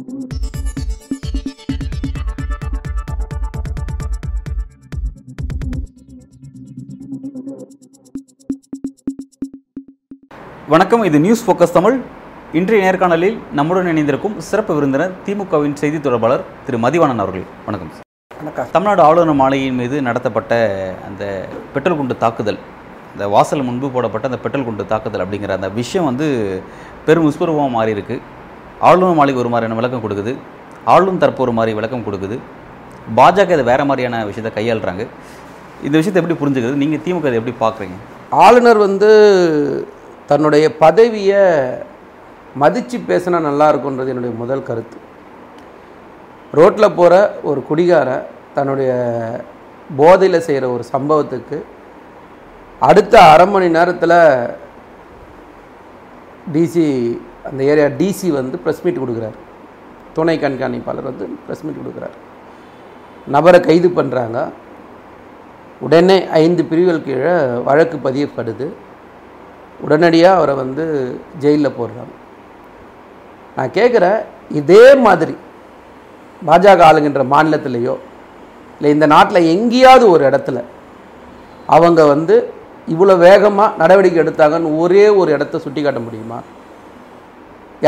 வணக்கம் இது news focus Tamil. இன்றைய நேர்காணலில் நம்முடன் இணைந்திருக்கும் சிறப்பு விருந்தினர் திமுகவின் செய்தி தொடர்பாளர் திரு மதிவாணன் அவர்கள். வணக்கம் வணக்கம். தமிழ்நாடு ஆளுநர் மாளிகையின் மீது நடத்தப்பட்ட அந்த பெட்ரோல் குண்டு தாக்குதல் இந்த வாசல் முன்பு போடப்பட்ட அந்த பெட்ரோல் குண்டு தாக்குதல் அப்படிங்கிற அந்த விஷயம் வந்து பெரும் விஸ்வரூபமாக மாறி இருக்கு ஆளுநர் மாளிகை ஒரு மாதிரியான விளக்கம் கொடுக்குது. ஆளும் தரப்பு ஒரு மாதிரி விளக்கம் கொடுக்குது. பாஜக இதை வேறு மாதிரியான விஷயத்தை கையாளுறாங்க. இந்த விஷயத்தை எப்படி புரிஞ்சுக்கிறது? நீங்கள் திமுக இதை எப்படி பார்க்குறீங்க? ஆளுநர் வந்து தன்னுடைய பதவியை மதித்து பேசினா நல்லா இருக்குன்றது என்னுடைய முதல் கருத்து. ரோட்டில் போகிற ஒரு குடிகாரன் தன்னுடைய போதையில் செய்கிற ஒரு சம்பவத்துக்கு அடுத்த அரை மணி நேரத்தில் டிசி அந்த ஏரியா டிசி வந்து ப்ரெஸ் மீட் கொடுக்குறாரு. துணை கண்காணிப்பாளர் வந்து ப்ரெஸ் மீட் கொடுக்குறாரு. நபரை கைது பண்ணுறாங்க உடனே ஐந்து பிரிவுகள் கீழே வழக்கு பதியப்படுது. உடனடியாக அவரை வந்து ஜெயிலில் போடுறாங்க. நான் கேட்குறேன் இதே மாதிரி பாஜக ஆளுகின்ற மாநிலத்திலேயோ இல்லை இந்த நாட்டில் எங்கேயாவது ஒரு இடத்துல அவங்க வந்து இவ்வளோ வேகமாக நடவடிக்கை எடுத்தாங்கன்னு ஒரே ஒரு இடத்த சுட்டி காட்ட முடியுமா?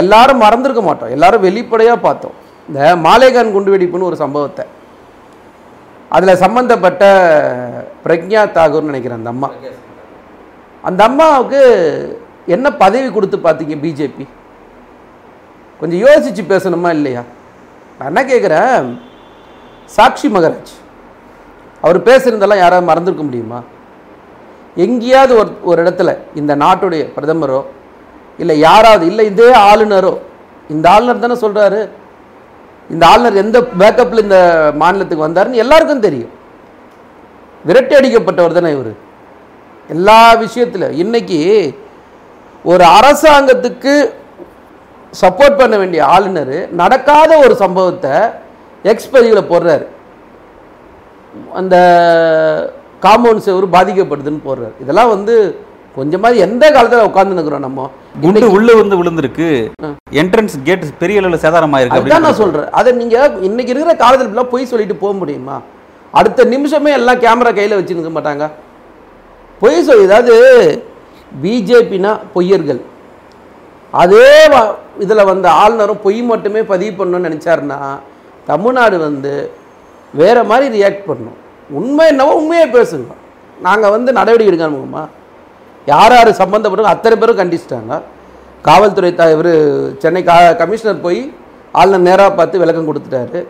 எல்லாரும் மறந்துருக்க மாட்டோம். எல்லாரும் வெளிப்படையாக பார்த்தோம். இந்த மாலேகான் குண்டுவெடிப்புன்னு ஒரு சம்பவத்தை. அதில் சம்பந்தப்பட்ட பிரக்ஞா தாகூர்னு நினைக்கிறேன் அந்த அம்மா. அந்த அம்மாவுக்கு என்ன பதவி கொடுத்து பார்த்தீங்க பிஜேபி கொஞ்சம் யோசிச்சு பேசணுமா இல்லையா? நான் என்ன கேட்குறேன் சாக்ஷி மகராஜ். அவர் பேசுகிறதெல்லாம் யாராவது மறந்துருக்க முடியுமா? எங்கேயாவது ஒரு ஒரு இடத்துல இந்த நாட்டுடைய பிரதமரோ இல்லை யாராவது இல்லை இதே ஆளுநரோ? இந்த ஆளுநர் தானே சொல்கிறாரு இந்த ஆளுநர் எந்த பேக்கப்பில் இந்த மாநிலத்துக்கு வந்தாருன்னு எல்லாருக்கும் தெரியும். விரட்டி அடிக்கப்பட்டவர் தானே இவர். எல்லா விஷயத்தில் இன்னைக்கு ஒரு அரசாங்கத்துக்கு சப்போர்ட் பண்ண வேண்டிய ஆளுநர் நடக்காத ஒரு சம்பவத்தை எக்ஸ்பதிவில் போடுறாரு. அந்த காம்பவுண்ட் செவரு பாதிக்கப்படுதுன்னு போடுறாரு. இதெல்லாம் வந்து கொஞ்சமாவது எந்த காலத்தில் உட்காந்துருக்குறோம் நம்ம? குண்டு உள்ள வந்து விழுந்திருக்கு. என்ட்ரன்ஸ் கேட் பெரிய அளவில் சேதாரமாயிருக்கு அதுதான் அப்படின்னு நான் சொல்றேன். அதை நீங்க இன்னைக்கு இருக்கிற காலத்துல இப்படிலாம் பொய் சொல்லிட்டு போக முடியுமா? அடுத்த நிமிஷமே எல்லாம் கேமரா கையில வச்சுருக்க மாட்டாங்க. பொய் சொல்லி அதாவது பிஜேபினா பொய்யர்கள். அதே இதுல வந்த ஆளுநரும் பொய் மட்டுமே பதிவு பண்ணணும்னு நினைச்சாருன்னா தமிழ்நாடு வந்து வேற மாதிரி ரியாக்ட் பண்ணும். உண்மை என்னவோ உண்மையை பேசுங்க. நாங்க வந்து நடவடிக்கை எடுக்கணுமா யார் யார் சம்மந்தப்பட்ட அத்தனை பேரும் கண்டிச்சிட்டாங்க. காவல்துறை த இவர் சென்னை கா கமிஷனர் போய் ஆளுநர் நேராக பார்த்து விளக்கம் கொடுத்துட்டாரு.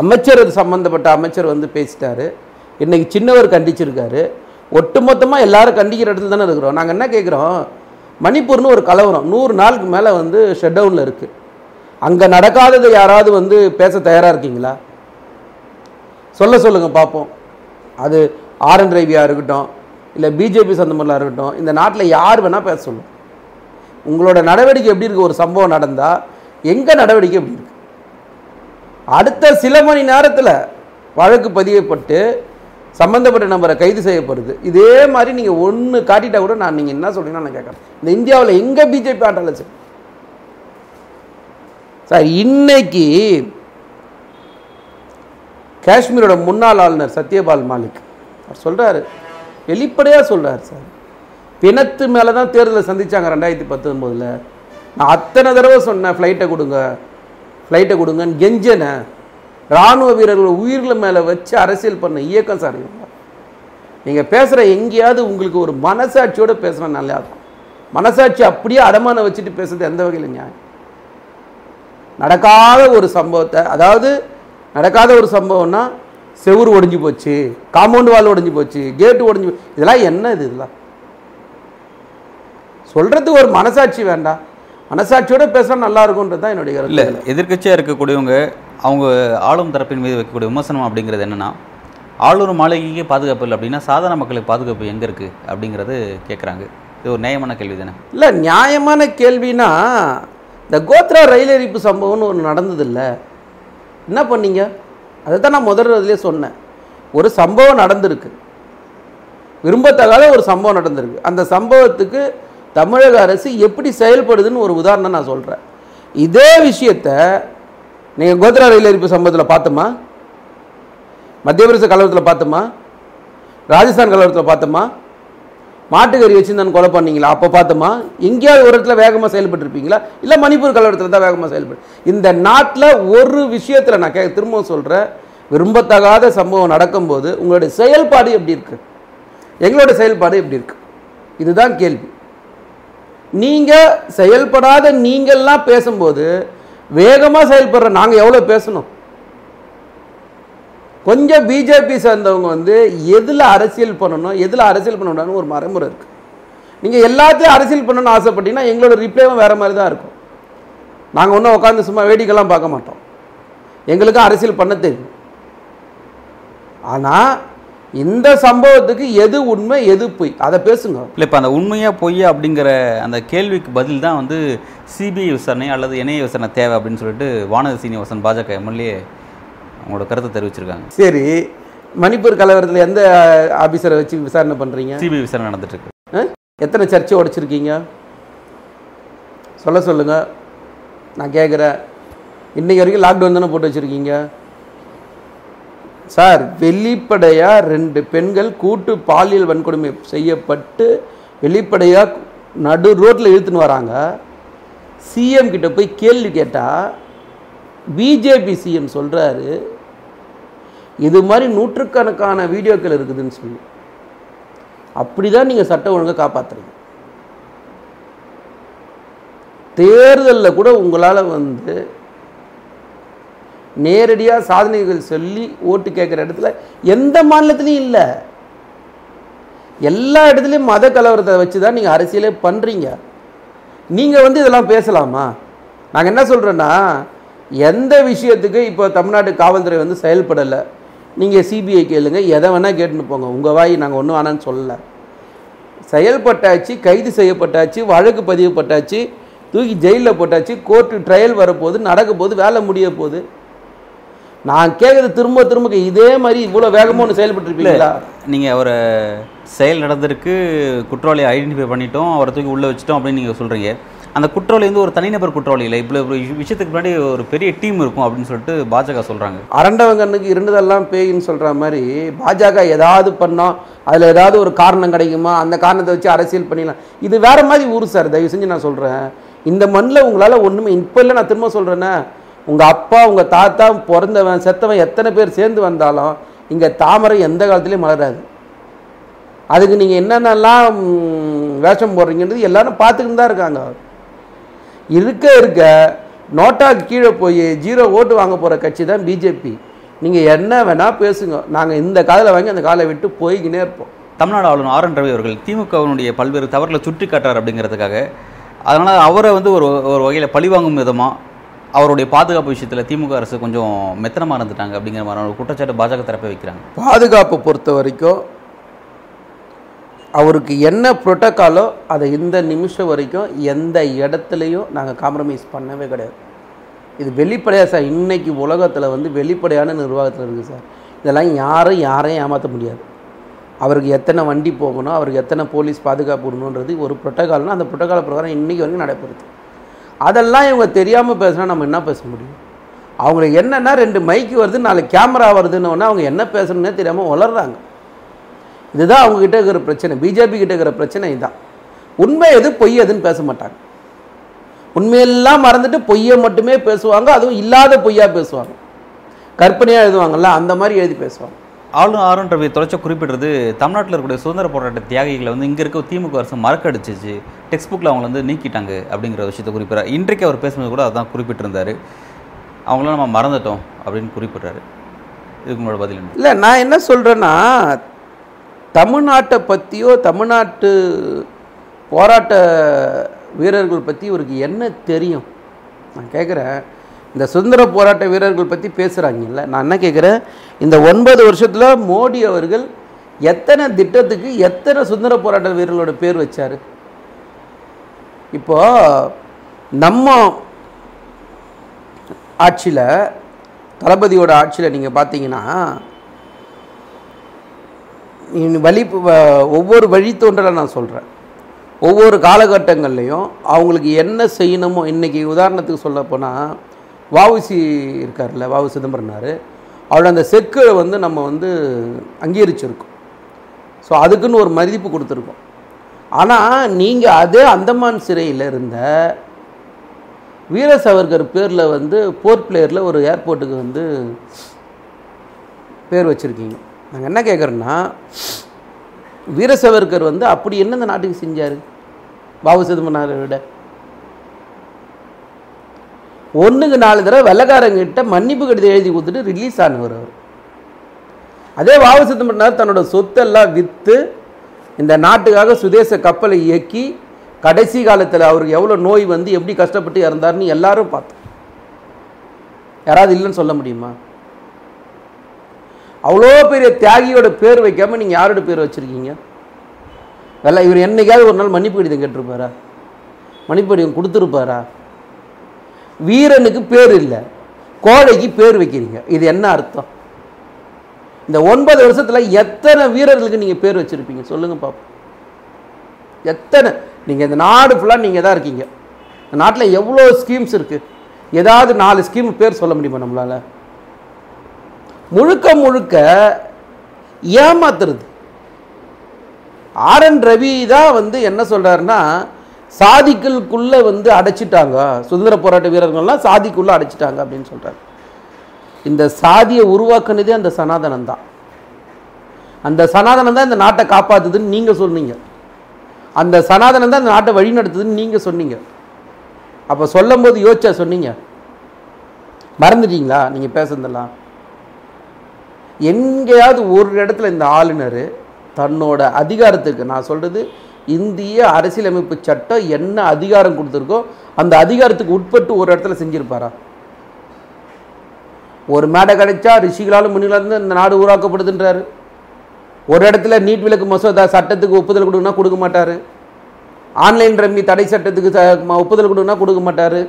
அமைச்சர் சம்மந்தப்பட்ட அமைச்சர் வந்து பேசிட்டாரு. இன்றைக்கி சின்னவர் கண்டிச்சிருக்காரு. ஒட்டுமொத்தமாக எல்லாரும் கண்டிக்கிற இடத்துல தானே இருக்கிறோம். நாங்கள் என்ன கேட்குறோம் மணிப்பூர்னு ஒரு கலவரம். நூறு நாளுக்கு மேலே வந்து ஷட் டவுனில் இருக்குது அங்கே நடக்காததை யாராவது வந்து பேச தயாராக இருக்கீங்களா? சொல்ல சொல்லுங்கள் பார்ப்போம் அது ஆர்என் ரவியாக இருக்கட்டும் இல்லை பிஜேபி சந்தமரில் இருக்கட்டும் இந்த நாட்டில் யார் வேணால் பேச சொல்லும் உங்களோட நடவடிக்கை எப்படி இருக்கு? ஒரு சம்பவம் நடந்தால் எங்கள் நடவடிக்கை எப்படி இருக்கு? அடுத்த சில மணி நேரத்தில் வழக்கு பதியப்பட்டு சம்பந்தப்பட்ட நபரை கைது செய்யப்படுது. இதே மாதிரி நீங்கள் ஒன்று காட்டிட்டா கூட நான் நீங்கள் என்ன சொல்றீங்கன்னா நான் கேட்குறேன். இந்த இந்தியாவில் எங்கே பிஜேபி ஆண்டாலும் சார் சார் இன்னைக்கு காஷ்மீரோட முன்னாள் ஆளுநர் சத்யபால் மாலிக் அவர் சொல்றாரு வெளிப்படையாக சொல்கிறார் சார். பிணத்து மேலே தான் தேர்தலை சந்தித்தாங்க ரெண்டாயிரத்தி பத்தொம்போதில் நான் அத்தனை தடவை சொன்னேன் ஃப்ளைட்டை கொடுங்க ஃப்ளைட்டை கொடுங்கன்னு கெஞ்சனை. ராணுவ வீரர்கள் உயிர்கள் மேலே வச்சு அரசியல் பண்ண இயக்கம் சார் நீங்கள் பேசுகிற எங்கேயாவது உங்களுக்கு ஒரு மனசாட்சியோடு பேசுகிற நல்லா இருக்கும். மனசாட்சி அப்படியே அடமான வச்சுட்டு பேசுறது எந்த வகையில் நியாயம். நடக்காத ஒரு சம்பவத்தை அதாவது நடக்காத ஒரு சம்பவம்னா செவுரு ஒடிஞ்சு போச்சு காம்பவுண்ட் வால் ஒடிஞ்சு போச்சு கேட்டு ஒடிஞ்சு போ- இதெல்லாம் என்ன இது இதெல்லாம்? சொல்றதுக்கு ஒரு மனசாட்சி வேண்டாம் மனசாட்சியோட பேசினா நல்லா இருக்கும்ன்றது தான் என்னுடைய இல்லை கருத்து எதிர்க்கட்சியாக இருக்கக்கூடியவங்க அவங்க ஆளும் தரப்பின் மீது வைக்கக்கூடிய விமர்சனம் அப்படிங்கிறது என்னன்னா ஆளுநர் மாளிகைக்கு பாதுகாப்பு இல்லை அப்படின்னா சாதாரண மக்களுக்கு பாதுகாப்பு எங்கே இருக்குது அப்படிங்கிறது கேட்குறாங்க இது ஒரு நியாயமான கேள்வி தானே? இல்லை நியாயமான கேள்வினா இந்த கோத்ரா ரயில் எரிப்பு சம்பவம்னு ஒன்று நடந்ததில்ல. என்ன பண்ணீங்க? அதை தான் நான் முதல் இதுலேயே சொன்னேன். ஒரு சம்பவம் நடந்திருக்கு. விரும்பத்தகாத ஒரு சம்பவம் நடந்திருக்கு. அந்த சம்பவத்துக்கு தமிழக அரசு எப்படி செயல்படுதுன்னு ஒரு உதாரணம் நான் சொல்கிறேன் இதே விஷயத்த நீங்கள் கோத்ரா ரயில் எரிப்பு சம்பவத்தில் பார்த்தோமா மத்திய பிரதேச கலவரத்தில் பார்த்தோமா ராஜஸ்தான் கலவரத்தில் பார்த்தோமா மாட்டுக்கறி வச்சு நான் கொலை பண்ணீங்களா? அப்போ பார்த்தோமா எங்கேயாவது ஒரு இடத்துல வேகமாக செயல்பட்டுருப்பீங்களா? இல்லை மணிப்பூர் கலவரத்தில் தான் வேகமாக செயல்பட்டு இந்த நாட்டில் ஒரு விஷயத்தில் நான் கே திரும்பவும் சொல்கிறேன் விரும்பத்தகாத சம்பவம் நடக்கும்போது உங்களுடைய செயல்பாடு எப்படி இருக்குது எங்களோட செயல்பாடு எப்படி இருக்குது இதுதான் கேள்வி. நீங்கள் செயல்படாத நீங்கள்லாம் பேசும்போது வேகமாக செயல்படுற நாங்கள் எவ்வளோ பேசணும்? கொஞ்சம் பிஜேபி சேர்ந்தவங்க வந்து எதில் அரசியல் பண்ணணும் எதில் அரசியல் பண்ணணும்னு ஒரு மறைமுறை இருக்குது நீங்கள் எல்லாத்தையும் அரசியல் பண்ணணும்னு ஆசைப்பட்டீங்கன்னா எங்களோட ரிப்ளைவும் வேறு மாதிரி தான் இருக்கும். நாங்கள் ஒன்றும் உட்காந்து சும்மா வேடிக்கைலாம் பார்க்க மாட்டோம். எங்களுக்கும் அரசியல் பண்ண தெரியும். ஆனால் இந்த சம்பவத்துக்கு எது உண்மை எது பொய் அதை பேசுங்க. இல்லை இப்போ அந்த உண்மையா பொய் அப்படிங்கிற அந்த கேள்விக்கு பதில் தான் வந்து சிபிஐ விசாரணை அல்லது இணைய விசாரணை தேவை அப்படின்னு சொல்லிட்டு வானதி சீனிவாசன் பாஜக எம்எல்ஏ அவங்களோட கருத்தை தெரிவிச்சிருக்காங்க. சரி மணிப்பூர் கலவரத்தில் எந்த ஆபீசரை வச்சு விசாரணை பண்ணுறீங்க சிபிஐ விசாரணை நடந்துட்டு இருக்கு எத்தனை சர்ச்சை உடைச்சிருக்கீங்க? சொல்ல சொல்லுங்க. நான் கேட்குறேன் இன்னைக்கு வரைக்கும் லாக்டவுன் தானே போட்டு வச்சுருக்கீங்க? சார் வெளிப்படையாக ரெண்டு பெண்கள் கூட்டு பாலியல் வன்கொடுமை செய்யப்பட்டு வெளிப்படையாக நடு ரோட்டில் இழுத்துன்னு வராங்க. சிஎம் கிட்ட போய் கேள்வி கேட்டால் பிஜேபி சிஎம் சொல்கிறாரு இது மாதிரி நூற்றுக்கணக்கான வீடியோக்கள் இருக்குதுன்னு சொல்லி. அப்படி தான் நீங்கள் சட்ட ஒழுங்கை காப்பாற்றுறீங்க தேர்தலில் கூட உங்களால் வந்து நேரடியாக சாதனைகள் சொல்லி ஓட்டு கேட்குற இடத்துல எந்த மாநிலத்திலையும் இல்லை. எல்லா இடத்துலையும் மத கலவரத்தை வச்சு தான் நீங்கள் அரசியலே பண்ணுறீங்க நீங்கள் வந்து இதெல்லாம் பேசலாமா? நாங்கள் என்ன சொல்கிறோன்னா எந்த விஷயத்துக்கு இப்போ தமிழ்நாட்டு காவல்துறை வந்து செயல்படலை? நீங்கள் சிபிஐ கேளுங்க எதை வேணால் கேட்டுன்னு போங்க. உங்கள் வாய் நாங்கள் ஒன்றும் வேணான்னு சொல்லலை. செயல்பட்டாச்சு கைது செய்யப்பட்டாச்சு வழக்கு பதிவுப்பட்டாச்சு தூக்கி ஜெயிலில் போட்டாச்சு கோர்ட்டு ட்ரையல் வரப்போகுது நடக்க போகுது வேலை முடிய போகுது. நான் கேட்குறது திரும்ப திரும்ப இதே மாதிரி இவ்வளோ வேகமாக ஒன்று செயல்பட்டுருப்பீங்களா? நீங்கள் அவரை செயல் நடந்திருக்கு குற்றவாளியை ஐடென்டிஃபை பண்ணிட்டோம் அவரை தூக்கி உள்ளே வச்சிட்டோம் அப்படின்னு நீங்கள் சொல்கிறீங்க அந்த குற்றவாளி வந்து ஒரு தனிநபர் குற்றவாளி இல்லை. இவ்வளோ விஷயத்துக்கு முன்னாடி ஒரு பெரிய டீம் இருக்கும் அப்படின்னு சொல்லிட்டு பாஜக சொல்கிறாங்க அரண்டவங்கன்னுக்கு இருந்ததெல்லாம் பேயின்னு சொல்கிற மாதிரி பாஜக ஏதாவது பண்ணால் அதில் ஏதாவது ஒரு காரணம் கிடைக்குமா? அந்த காரணத்தை வச்சு அரசியல் பண்ணிடலாம். இது வேறு மாதிரி ஊர் சார். தயவு செஞ்சு நான் சொல்கிறேன் இந்த மண்ணில் உங்களால் ஒன்றுமே இப்போ இல்லை நான் திரும்ப சொல்கிறேன்னே உங்கள் அப்பா உங்கள் தாத்தா பிறந்தவன் செத்தவன் எத்தனை பேர் சேர்ந்து வந்தாலும் இங்கே தாமரை எந்த காலத்துலேயும் மலராது. அதுக்கு நீங்கள் என்னென்னலாம் வேஷம் போடுறீங்கன்றது எல்லாரும் பார்த்துக்கிட்டு தான் இருக்காங்க. இருக்க இருக்க நோட்டாக்கு கீழே போய் ஜீரோ ஓட்டு வாங்க போகிற கட்சி தான் பிஜேபி நீங்கள் என்ன வேணால் பேசுங்க. நாங்கள் இந்த காதில் வாங்கி அந்த காலை விட்டு போய்கினே இருப்போம். தமிழ்நாடு ஆளுநர் ஆர் என் ரவி அவர்கள் திமுகவினுடைய பல்வேறு தவறுகளை சுட்டி காட்டுறார் அப்படிங்கிறதுக்காக. அதனால் அவரை வந்து ஒரு ஒரு வகையில் பழிவாங்கும் விதமாக அவருடைய பாதுகாப்பு விஷயத்தில் திமுக அரசு கொஞ்சம் மெத்தனமாக இருந்துட்டாங்க அப்படிங்கிற மாதிரி ஒரு குற்றச்சாட்டு பாஜக தரப்பை வைக்கிறாங்க. பாதுகாப்பை பொறுத்த வரைக்கும் அவருக்கு என்ன ப்ரோட்டோக்காலோ அதை இந்த நிமிஷம் வரைக்கும் எந்த இடத்துலையும் நாங்கள் காம்ப்ரமைஸ் பண்ணவே கிடையாது. இது வெளிப்படையாக சார் இன்றைக்கி உலகத்தில் வந்து வெளிப்படையான நிர்வாகத்தில் இருக்குது சார் இதெல்லாம் யாரும் யாரையும் ஏமாற்ற முடியாது. அவருக்கு எத்தனை வண்டி போகணும் அவருக்கு எத்தனை போலீஸ் பாதுகாப்பு விடணுன்றது ஒரு புரோட்டோகால்னா அந்த புரோட்டோகால் பிரகாரம் இன்றைக்கி வரைக்கும் நடைபெறுது. அதெல்லாம் இவங்க தெரியாமல் பேசினா நம்ம என்ன பேச முடியும்? அவங்களுக்கு என்னென்னா ரெண்டு மைக்கு வருது நாலு கேமரா வருதுன்னு அவங்க என்ன பேசணுன்னே தெரியாமல் வளர்றாங்க இதுதான் அவங்க கிட்ட இருக்கிற பிரச்சனை. பிஜேபி கிட்ட இருக்கிற பிரச்சனை இதுதான். உண்மை எது பொய் எதுன்னு பேச மாட்டாங்க. உண்மையெல்லாம் மறந்துட்டு பொய்யை மட்டுமே பேசுவாங்க அதுவும் இல்லாத பொய்யா பேசுவாங்க. கற்பனையாக எழுதுவாங்கல்ல அந்த மாதிரி எழுதி பேசுவாங்க. ஆளுநர் ஆர் என் ரவி தொடர்ச்சி குறிப்பிடுறது தமிழ்நாட்டில் இருக்கக்கூடிய சுதந்திர போராட்ட தியாகிகளை வந்து இங்கே இருக்க திமுக அரசு மறக்கடிச்சிச்சு. டெக்ஸ்ட் புக்கில் அவங்கள வந்து நீக்கிட்டாங்க அப்படிங்கிற விஷயத்தை குறிப்பிட்றாரு. இன்றைக்கு அவர் பேசும்போது கூட அதான் குறிப்பிட்டிருந்தாரு. அவங்களாம் நம்ம மறந்துட்டோம் அப்படின்னு குறிப்பிட்றாரு. இதுக்கு உங்களோட பதில் இல்லை நான் என்ன சொல்கிறேன்னா தமிழ்நாட்டை பற்றியோ தமிழ்நாட்டு போராட்ட வீரர்கள் பற்றி இவருக்கு என்ன தெரியும்? நான் கேட்குறேன் இந்த சுதந்திர போராட்ட வீரர்கள் பற்றி பேசுகிறாங்கல்ல நான் என்ன கேட்குறேன் இந்த ஒன்பது வருஷத்தில் மோடி அவர்கள் எத்தனை திட்டத்துக்கு எத்தனை சுதந்திர போராட்ட வீரர்களோட பேர் வச்சார்? இப்போ நம்ம ஆட்சியில் தளபதியோட ஆட்சியில் நீங்கள் பார்த்தீங்கன்னா வழி ஒவ்வொரு வழித்தோன்றலை நான் சொல்கிறேன் ஒவ்வொரு காலகட்டங்கள்லையும் அவங்களுக்கு என்ன செய்யணுமோ இன்றைக்கி உதாரணத்துக்கு சொல்ல போனால் வாவுசி இருக்கார்ல வாவு சிதம்பரனார் அவரோட அந்த செக்கு வந்து நம்ம வந்து அங்கீகரிச்சிருக்கோம். ஸோ அதுக்குன்னு ஒரு மதிப்பு கொடுத்துருக்கோம். ஆனால் நீங்கள் அதே அந்தமான் சிறையில் இருந்த வீர சவர்கர் பேரில் வந்து போர்ட் பிளேயரில் ஒரு ஏர்போர்ட்டுக்கு வந்து பேர் வச்சுருக்கீங்க. நாங்கள் என்ன கேட்குறோன்னா வீர சவர்கர் வந்து அப்படி என்ன இந்த நாட்டுக்கு செஞ்சார்? பாபு சிதம்பரனாரை விட. ஒன்றுக்கு நாலு தடவை வெள்ளக்காரங்கிட்ட மன்னிப்பு கடிதம் எழுதி கொடுத்துட்டு ரிலீஸ் ஆனவர் அவர். அதே பாபு சிதம்பரனார் தன்னோட சொத்தெல்லாம் விற்று இந்த நாட்டுக்காக சுதேச கப்பலை இயக்கி கடைசி காலத்தில் அவருக்கு எவ்வளோ நோய் வந்து எப்படி கஷ்டப்பட்டு இறந்தாருன்னு எல்லாரும் பார்த்தோம் யாராவது இல்லைன்னு சொல்ல முடியுமா? அவ்வளோ பெரிய தியாகியோட பேர் வைக்காமல் நீங்கள் யாரோட பேர் வச்சுருக்கீங்க? வெள்ள இவர் என்னைக்காவது ஒரு நாள் மன்னிப்பு கடிதம் கேட்டிருப்பாரா? மன்னிப்பு கடிதம் கொடுத்துருப்பாரா? வீரனுக்கு பேர் இல்லை. கோழைக்கு பேர் வைக்கிறீங்க. இது என்ன அர்த்தம்? இந்த ஒன்பது வருஷத்தில் எத்தனை வீரர்களுக்கு நீங்கள் பேர் வச்சுருப்பீங்க? சொல்லுங்கள் பாப்போம். எத்தனை? நீங்கள் இந்த நாடு ஃபுல்லாக நீங்கள் தான் இருக்கீங்க. இந்த நாட்டில் எவ்வளோ ஸ்கீம்ஸ் இருக்குது ஏதாவது நாலு ஸ்கீம் பேர் சொல்ல முடியுமா நம்மளால்? முழுக்க முழுக்க ஏமாத்துறது. ஆர் என் ரவி தான் வந்து என்ன சொல்றாருன்னா சாதிகளுக்குள்ள வந்து அடைச்சிட்டாங்க. சுதந்திர போராட்ட வீரர்கள்லாம் சாதிக்குள்ளே அடைச்சிட்டாங்க அப்படின்னு சொல்றாரு. இந்த சாதியை உருவாக்குனதே அந்த சனாதனம் தான் அந்த சனாதனம் தான் இந்த நாட்டை காப்பாத்துதுன்னு நீங்க சொன்னீங்க. அந்த சனாதனம் தான் இந்த நாட்டை வழிநடத்துதுன்னு நீங்கள் நீங்க சொன்னீங்க. அப்போ சொல்லும் போது யோசிச்சா சொன்னீங்க. மறந்துட்டீங்களா? நீங்க பேசுனதெல்லாம்? எங்கேயாவது ஒரு இடத்துல இந்த ஆளுநர் தன்னோட அதிகாரத்துக்கு நான் சொல்கிறது இந்திய அரசியலமைப்பு சட்டம் என்ன அதிகாரம் கொடுத்துருக்கோ அந்த அதிகாரத்துக்கு உட்பட்டு ஒரு இடத்துல செஞ்சுருப்பாரா? ஒரு மேடை கிடைச்சா ரிஷிகளாலும் முன்னிலிருந்து இந்த நாடு உருவாக்கப்படுதுன்றாரு. ஒரு இடத்துல நீட் விலக்கு மசோதா சட்டத்துக்கு ஒப்புதல் கொடுக்குனா கொடுக்க மாட்டார். ஆன்லைன் ரம்மி தடை சட்டத்துக்கு ச- ஒப்புதல் கொடுக்குனா கொடுக்க மாட்டார்.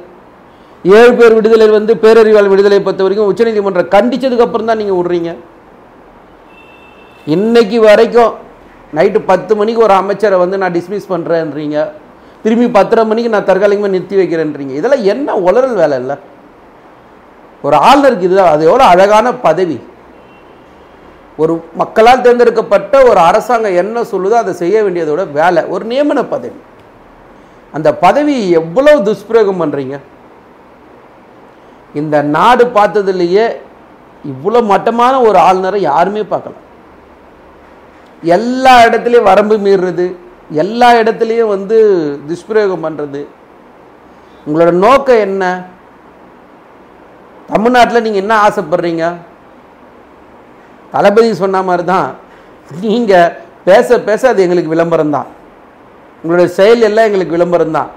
ஏழு பேர் விடுதலை வந்து பேரறிவாளர் விடுதலை பொறுத்த வரைக்கும் உச்சநீதிமன்றம் கண்டித்ததுக்கப்புறம் தான் நீங்கள் விடுறீங்க. இன்றைக்கி வரைக்கும் நைட்டு பத்து மணிக்கு ஒரு அமைச்சரை வந்து நான் டிஸ்மிஸ் பண்ணுறேன்றீங்க திரும்பி பத்தரை மணிக்கு நான் தற்காலிகமாக நிறுத்தி வைக்கிறேன்றீங்க. இதெல்லாம் என்ன உளறல் வேலை இல்லை. ஒரு ஆளுநருக்கு இதுதான் அது எவ்வளோ அழகான பதவி. ஒரு மக்களால் தேர்ந்தெடுக்கப்பட்ட ஒரு அரசாங்கம் என்ன சொல்லுதோ அதை செய்ய வேண்டியதோட வேலை. ஒரு நியமன பதவி. அந்த பதவி எவ்வளவு துஷ்பிரயோகம் பண்ணுறீங்க இந்த நாடு பார்த்ததுலேயே இவ்வளோ மட்டமான ஒரு ஆளுநரை யாருமே பார்க்கலாம் எல்லா இடத்துலையும் வரம்பு மீறுறது எல்லா இடத்துலையும் வந்து துஷ்பிரயோகம் பண்ணுறது உங்களோட நோக்கம் என்ன? தமிழ்நாட்டில் நீங்கள் என்ன ஆசைப்படுறீங்க? தளபதி சொன்ன மாதிரி தான் நீங்கள் பேச பேச அது எங்களுக்கு விளம்பரம் தான். உங்களுடைய செயல் எல்லாம் எங்களுக்கு விளம்பரம் தான்.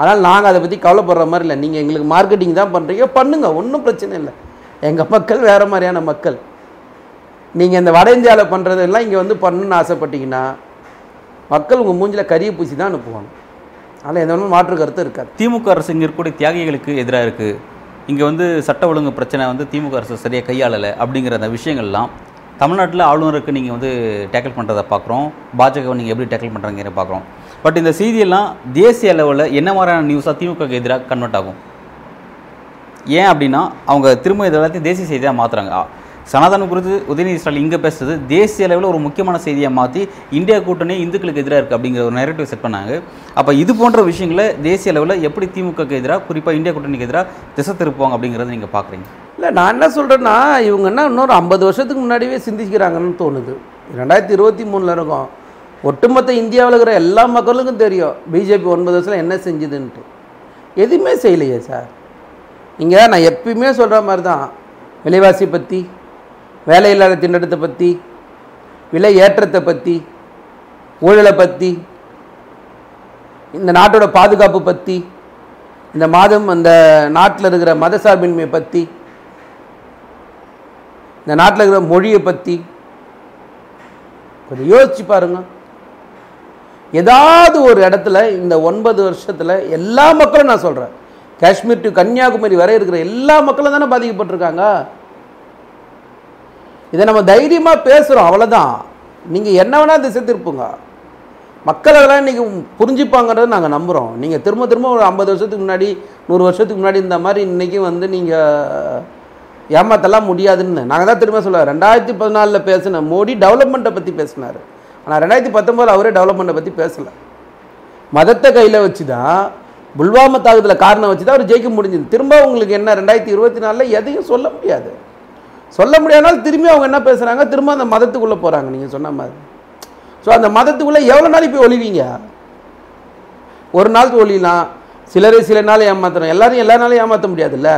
ஆனால் நாங்கள் அதை பற்றி கவலைப்படுற மாதிரி இல்லை. நீங்கள் எங்களுக்கு மார்க்கெட்டிங் தான் பண்ணுறீங்க பண்ணுங்கள் ஒன்றும் பிரச்சனை இல்லை. எங்கள் மக்கள் வேறு மாதிரியான மக்கள். நீங்கள் இந்த வட இந்தியாவில் பண்ணுறதெல்லாம் இங்கே வந்து பண்ணணும்னு ஆசைப்பட்டீங்கன்னா மக்கள் உங்கள் மூஞ்சில் கரியை பூசி தான் அனுப்புவாங்க. அதனால் எந்த ஒன்றும் மாற்று கருத்து இருக்காது. திமுக அரசு இங்கே இருக்கக்கூடிய தியாகிகளுக்கு எதிராக இருக்குது இங்கே வந்து சட்ட ஒழுங்கு பிரச்சனை வந்து திமுக அரசு சரியாக கையாளலை அப்படிங்கிற அந்த விஷயங்கள்லாம் தமிழ்நாட்டில் ஆளுநருக்கு நீங்கள் வந்து டேக்கிள் பண்ணுறதை பார்க்குறோம் பாஜகவை நீங்கள் எப்படி டேக்கிள் பண்ணுறீங்க பார்க்குறோம் பட் இந்த செய்தியெல்லாம் தேசிய அளவில் என்ன மாதிரியான நியூஸாக திமுகக்கு எதிராக கன்வெர்ட் ஆகும்? ஏன் அப்படின்னா அவங்க திரும்ப இதெல்லாத்தையும் தேசிய செய்தியாக மாற்றுறாங்க சனாதனம் குறித்து உதயநிதி ஸ்டாலின் இங்கே பேசுறது தேசிய அளவில் ஒரு முக்கியமான செய்தியை மாற்றி இந்தியா கூட்டணி இந்துக்களுக்கு எதிராக இருக்குது அப்படிங்கிற ஒரு நேரட்டிவ் செட் பண்ணாங்க. அப்போ இது போன்ற விஷயங்களை தேசிய அளவில் எப்படி திமுகக்கு எதிராக குறிப்பாக இந்தியா கூட்டணிக்கு எதிராக திசை திருப்புவாங்க அப்படிங்கிறத நீங்கள் பார்க்குறீங்க இல்லை நான் என்ன சொல்கிறேன்னா இவங்க என்ன இன்னொரு ஐம்பது வருஷத்துக்கு முன்னாடியே சிந்திக்கிறாங்கன்னு தோணுது. ரெண்டாயிரத்தி இருபத்தி மூணில் இருக்கும். ஒட்டுமொத்த இந்தியாவில் இருக்கிற எல்லா மக்களுக்கும் தெரியும் பிஜேபி ஒன்பது வருஷத்தில் என்ன செஞ்சுதுன்ட்டு. எதுவுமே செய்யலையே சார். இங்கே நான் எப்பயுமே சொல்கிற மாதிரி தான் விலைவாசி பற்றி வேலையில்லாத திண்டத்தை பற்றி விலை ஏற்றத்தை பற்றி ஊழலை பற்றி இந்த நாட்டோட பாதுகாப்பு பற்றி இந்த மாதம் அந்த நாட்டில் இருக்கிற மதசார்பின்மையை பற்றி இந்த நாட்டில் இருக்கிற மொழியை பற்றி கொஞ்சம் யோசிச்சு பாருங்க. ஏதாவது ஒரு இடத்துல இந்த ஒன்பது வருஷத்தில் எல்லா மக்களும் நான் சொல்கிறேன் காஷ்மீர் டு கன்னியாகுமரி வரை இருக்கிற எல்லா மக்களும் தானே பாதிக்கப்பட்டிருக்காங்க. இதை நம்ம தைரியமாக பேசுகிறோம் அவ்வளோதான் நீங்கள் என்ன வேணால் திசை திருப்புங்க மக்கள் அதெல்லாம் இன்றைக்கி புரிஞ்சுப்பாங்கன்றதை நாங்கள் நம்புகிறோம் நீங்கள் திரும்ப திரும்ப ஒரு ஐம்பது வருஷத்துக்கு முன்னாடி நூறு வருஷத்துக்கு முன்னாடி இந்த மாதிரி இன்றைக்கும் வந்து நீங்கள் ஏமாத்தலாம் முடியாதுன்னு. நாங்கள் தான் திரும்ப சொல்லுவோம் ரெண்டாயிரத்தி பதினாலில் பேசின மோடி டெவலப்மெண்ட்டை பற்றி பேசினார். ஆனால் ரெண்டாயிரத்தி பத்தொம்போதில் அவரே டெவலப்மெண்ட்டை பற்றி பேசலை. மதத்தை கையில் வச்சு தான் புல்வாமா தாக்குதலை காரணம் வச்சு தான் அவர் ஜெயிக்க முடிஞ்சது. திரும்ப உங்களுக்கு என்ன ரெண்டாயிரத்தி இருபத்தி நாலில் எதையும் சொல்ல முடியாது. சொல்ல முடியாதனால திரும்பி அவங்க என்ன பேசுகிறாங்க திரும்ப அந்த மதத்துக்குள்ளே போகிறாங்க நீங்கள் சொன்ன மாதிரி. ஸோ அந்த மதத்துக்குள்ளே எவ்வளோ நாளைக்கு போய் ஒழிவீங்க ஒரு நாள் ஒழியலாம் சிலரை சில நாள் ஏமாத்துறோம் எல்லாரும் எல்லா நாளும் ஏமாற்ற முடியாதுல்ல?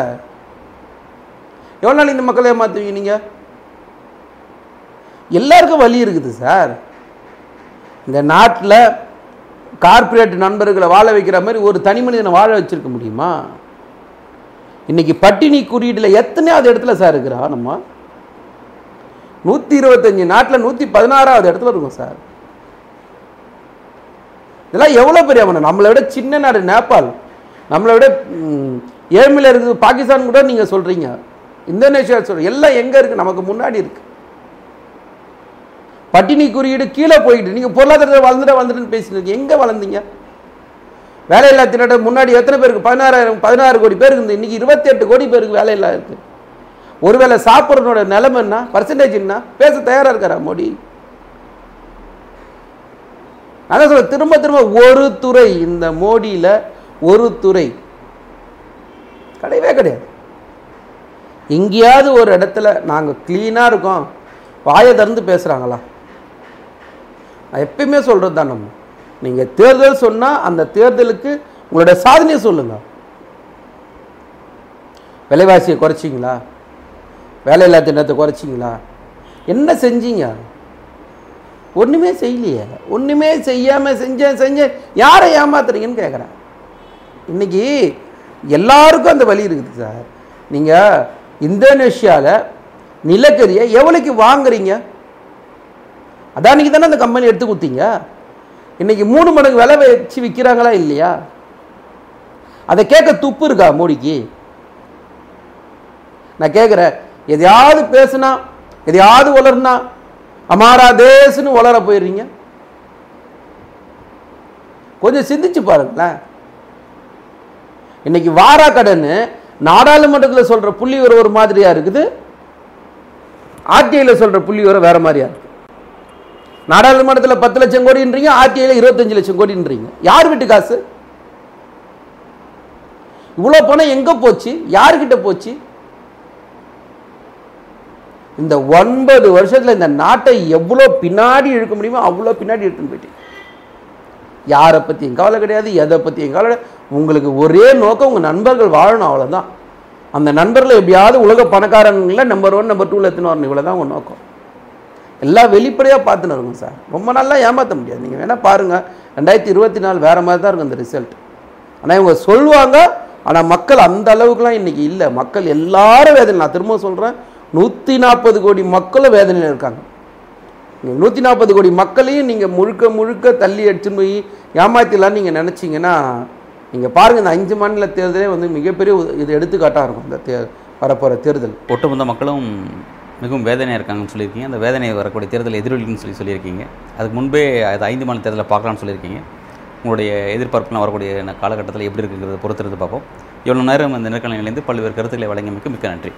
எவ்வளோ நாள் இந்த மக்களை ஏமாற்றுவீங்க நீங்கள் எல்லாருக்கும் வழி இருக்குது சார். இந்த நாட்டில் கார்ப்பரேட் நண்பர்களை வாழ வைக்கிற மாதிரி ஒரு தனி மனிதனை வாழ வச்சுருக்க முடியுமா? இன்னைக்கு பட்டினி குறியீட்டில் எத்தனையாவது இடத்துல சார் இருக்கிறா நம்ம? நூற்றி இருபத்தஞ்சி நாட்டில் நூற்றி பதினாறாவது இடத்துல இருக்கும் சார். இதெல்லாம் எவ்வளோ பெரிய அவனை நம்மளை விட சின்ன நாடு நேபாள். நம்மளை விட ஏழ்மையில் இருக்குது பாகிஸ்தான் கூட நீங்கள் சொல்கிறீங்க இந்தோனேஷியா சொல்கிறீங்க எல்லாம் எங்கே இருக்குது நமக்கு முன்னாடி இருக்குது பட்டினி குறியீடு கீழே போய்கிட்டு நீங்கள் பொருளாதாரத்தில் வளர்ந்துட்டு வளர்ந்துட்டுன்னு பேசினீங்க எங்கே வளர்ந்தீங்க? வேலையில்லா திண்டாட்டம் முன்னாடி எத்தனை பேருக்கு? பதினாறாயிரம் பதினாறு கோடி பேருக்கு இருந்து இன்னைக்கு இருபத்தெட்டு கோடி பேருக்கு வேலையில்லா இருக்கு. ஒருவேளை சாப்பிட்றனோட நிலைமை என்ன? பர்சன்டேஜ் என்ன? பேச தயாராக இருக்காரா மோடி? நான் சொல்ல திரும்ப திரும்ப ஒரு துறை இந்த மோடியில் ஒரு துறை கிடையவே கிடையாது. எங்கேயாவது ஒரு இடத்துல நாங்கள் க்ளீனாக இருக்கோம். வாயை திறந்து பேசுகிறாங்களா நான் எப்பயுமே சொல்கிறது தான் நம்ம. நீங்கள் தேர்தல் சொன்னால் அந்த தேர்தலுக்கு உங்களுடைய சாதனையை சொல்லுங்கள் விலைவாசியை குறைச்சிங்களா? வேலையில்லா திட்டத்தை குறைச்சிங்களா? என்ன செஞ்சீங்க? ஒன்றுமே செய்யலையே. ஒன்றுமே செய்யாமல் செஞ்சேன் செஞ்சேன் யாரை ஏமாத்துறீங்கன்னு கேட்குறேன் இன்னைக்கு எல்லாருக்கும் அந்த வழி இருக்குது சார். நீங்கள் இந்தோனேஷியாவில் நிலக்கரியை எவ்வளோக்கு வாங்குறீங்க? அதானிக்கு தானே அந்த கம்பெனி எடுத்து கொடுத்தீங்க? இன்னைக்கு மூணு மடங்கு விலை வச்சு விற்கிறாங்களா இல்லையா? அதை கேட்க துப்பு இருக்கா மோடிக்கு? நான் கேட்குறேன் எதையாவது பேசுனா எதையாவது வளர்னா அமாரா தேசுன்னு வளர போயிடுறீங்க. கொஞ்சம் சிந்திச்சு பாருங்களேன். இன்னைக்கு வாரா கடன் நாடாளுமன்றத்தில் சொல்ற புள்ளி ஒரு ஒரு மாதிரியா இருக்குது? ஆர்டிஐல சொல்ற புள்ளி வர வேற மாதிரியா இருக்கு? நாடாளுமன்றத்தில் பத்து லட்சம் கோடின்றீங்க ஆர்டிஐயில் இருபத்தஞ்சு லட்சம் கோடின்றீங்க. யார் வீட்டு காசு? இவ்வளோ பணம் எங்க போச்சு? யார்கிட்ட போச்சு? இந்த ஒன்பது வருஷத்துல இந்த நாட்டை எவ்வளோ பின்னாடி இழுக்க முடியுமோ அவ்வளோ பின்னாடி இழுத்துன்னு போயிட்டீங்க யாரை பற்றியும் கவலை கிடையாது எதை பற்றியும் கவலை உங்களுக்கு ஒரே நோக்கம் உங்கள் நண்பர்கள் வாழணும் அவ்வளோதான் அந்த நண்பர்களை எப்படியாவது உலக பணக்காரங்களில் நம்பர் ஒன் நம்பர் டூவில் எத்தனை வரணும். இவ்வளோ தான் உங்கள் நோக்கம். எல்லாம் வெளிப்படையாக பார்த்துன்னு இருக்கும் சார். ரொம்ப நல்லா ஏமாற்ற முடியாது. நீங்கள் வேணால் பாருங்கள் ரெண்டாயிரத்தி இருபத்தி நாலு வேறு மாதிரி தான் இருக்கும் இந்த ரிசல்ட் ஆனால் இவங்க சொல்லுவாங்க. ஆனால் மக்கள் அந்த அளவுக்குலாம் இன்றைக்கி இல்லை. மக்கள் எல்லாரும் வேதனை நான் திரும்ப சொல்கிறேன் நூற்றி நாற்பது கோடி மக்களும் வேதனையில் இருக்காங்க. நீங்கள் நூற்றி நாற்பது கோடி மக்களையும் நீங்கள் முழுக்க முழுக்க தள்ளி அடிச்சுன்னு போய் ஏமாத்திடலாம்னு நீங்கள் நினச்சிங்கன்னா நீங்கள் பாருங்கள் இந்த அஞ்சு மாநில தேர்தலே வந்து மிகப்பெரிய இது எடுத்துக்காட்டாக இருக்கும். இந்த தே வரப்போகிற தேர்தல். ஒட்டுமொத்த மக்களும் மிகவும் வேதனையாக இருக்காங்கன்னு சொல்லியிருக்கீங்க. அந்த வேதனை வரக்கூடிய தேர்தல் எதிரொலிக்குன்னு சொல்லி சொல்லியிருக்கீங்க. அதுக்கு முன்பே அது ஐந்து மாநில தேர்தலை பார்க்கலாம்னு சொல்லியிருக்கீங்க. உங்களுடைய எதிர்பார்ப்புலாம் வரக்கூடிய காலகட்டத்தில் எப்படி இருக்குங்கிறத பொறுத்திருந்து பார்ப்போம். இவ்வளோ நேரம் இந்த நேர்காணலிலிருந்து பல்வேறு கருத்துக்களை வழங்கியமைக்கு மிக்க நன்றி.